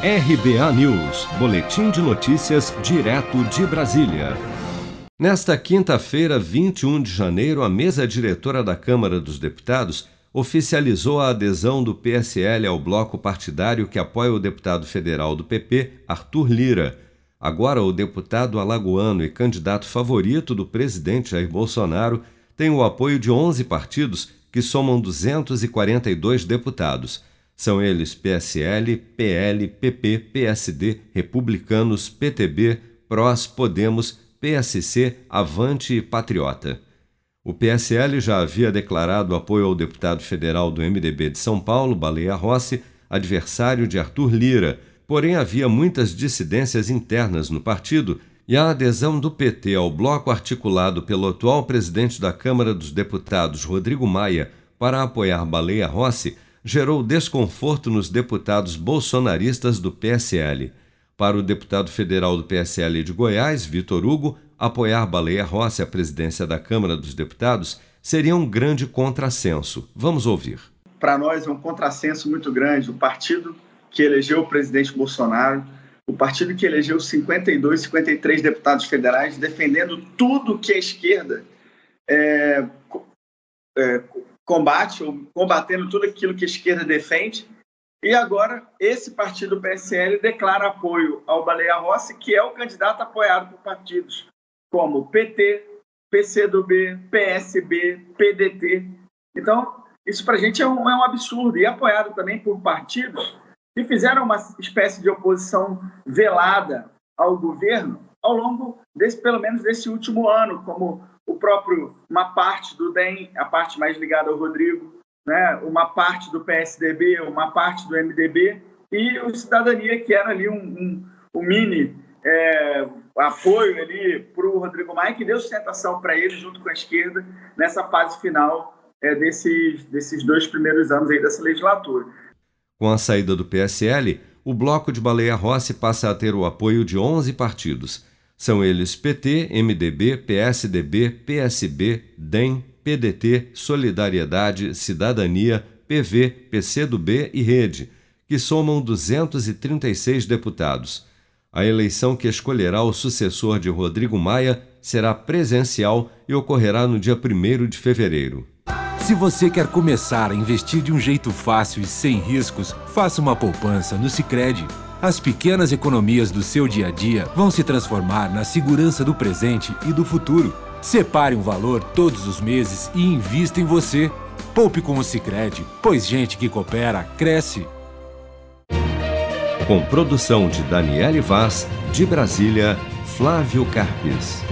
RBA News, Boletim de Notícias, direto de Brasília. Nesta quinta-feira, 21 de janeiro, a mesa diretora da Câmara dos Deputados oficializou a adesão do PSL ao bloco partidário que apoia o deputado federal do PP, Arthur Lira. Agora, o deputado alagoano e candidato favorito do presidente Jair Bolsonaro tem o apoio de 11 partidos que somam 242 deputados. São eles PSL, PL, PP, PSD, Republicanos, PTB, PROS, Podemos, PSC, Avante e Patriota. O PSL já havia declarado apoio ao deputado federal do MDB de São Paulo, Baleia Rossi, adversário de Arthur Lira, porém havia muitas dissidências internas no partido e a adesão do PT ao bloco articulado pelo atual presidente da Câmara dos Deputados, Rodrigo Maia, para apoiar Baleia Rossi gerou desconforto nos deputados bolsonaristas do PSL. Para o deputado federal do PSL de Goiás, Vitor Hugo, apoiar Baleia Rossi à presidência da Câmara dos Deputados seria um grande contrassenso. Vamos ouvir. Para nós é um contrassenso muito grande. O partido que elegeu o presidente Bolsonaro, o partido que elegeu 52, 53 deputados federais, defendendo tudo que a esquerda é, combate, ou combatendo tudo aquilo que a esquerda defende. E agora, esse partido PSL declara apoio ao Baleia Rossi, que é o candidato apoiado por partidos como PT, PCdoB, PSB, PDT. Então, isso para a gente é um, é um absurdo. E apoiado também por partidos que fizeram uma espécie de oposição velada ao governo ao longo desse, pelo menos desse último ano, como próprio, uma parte do DEM, a parte mais ligada ao Rodrigo, né, uma parte do PSDB, uma parte do MDB, e o Cidadania, que era ali um, um, um mini é, apoio ali para o Rodrigo Maia, que deu sustentação para ele, junto com a esquerda, nessa fase final é, desses, desses dois primeiros anos aí dessa legislatura. Com a saída do PSL, o bloco de Baleia Rossi passa a ter o apoio de 11 partidos, são eles PT, MDB, PSDB, PSB, DEM, PDT, Solidariedade, Cidadania, PV, PCdoB e Rede, que somam 236 deputados. A eleição que escolherá o sucessor de Rodrigo Maia será presencial e ocorrerá no dia 1 de fevereiro. Se você quer começar a investir de um jeito fácil e sem riscos, faça uma poupança no Sicredi as pequenas economias do seu dia a dia vão se transformar na segurança do presente e do futuro. Separe um valor todos os meses e invista em você. Poupe com o Sicredi, pois gente que coopera cresce. Com produção de Daniele Vaz, de Brasília, Flávio Carpes.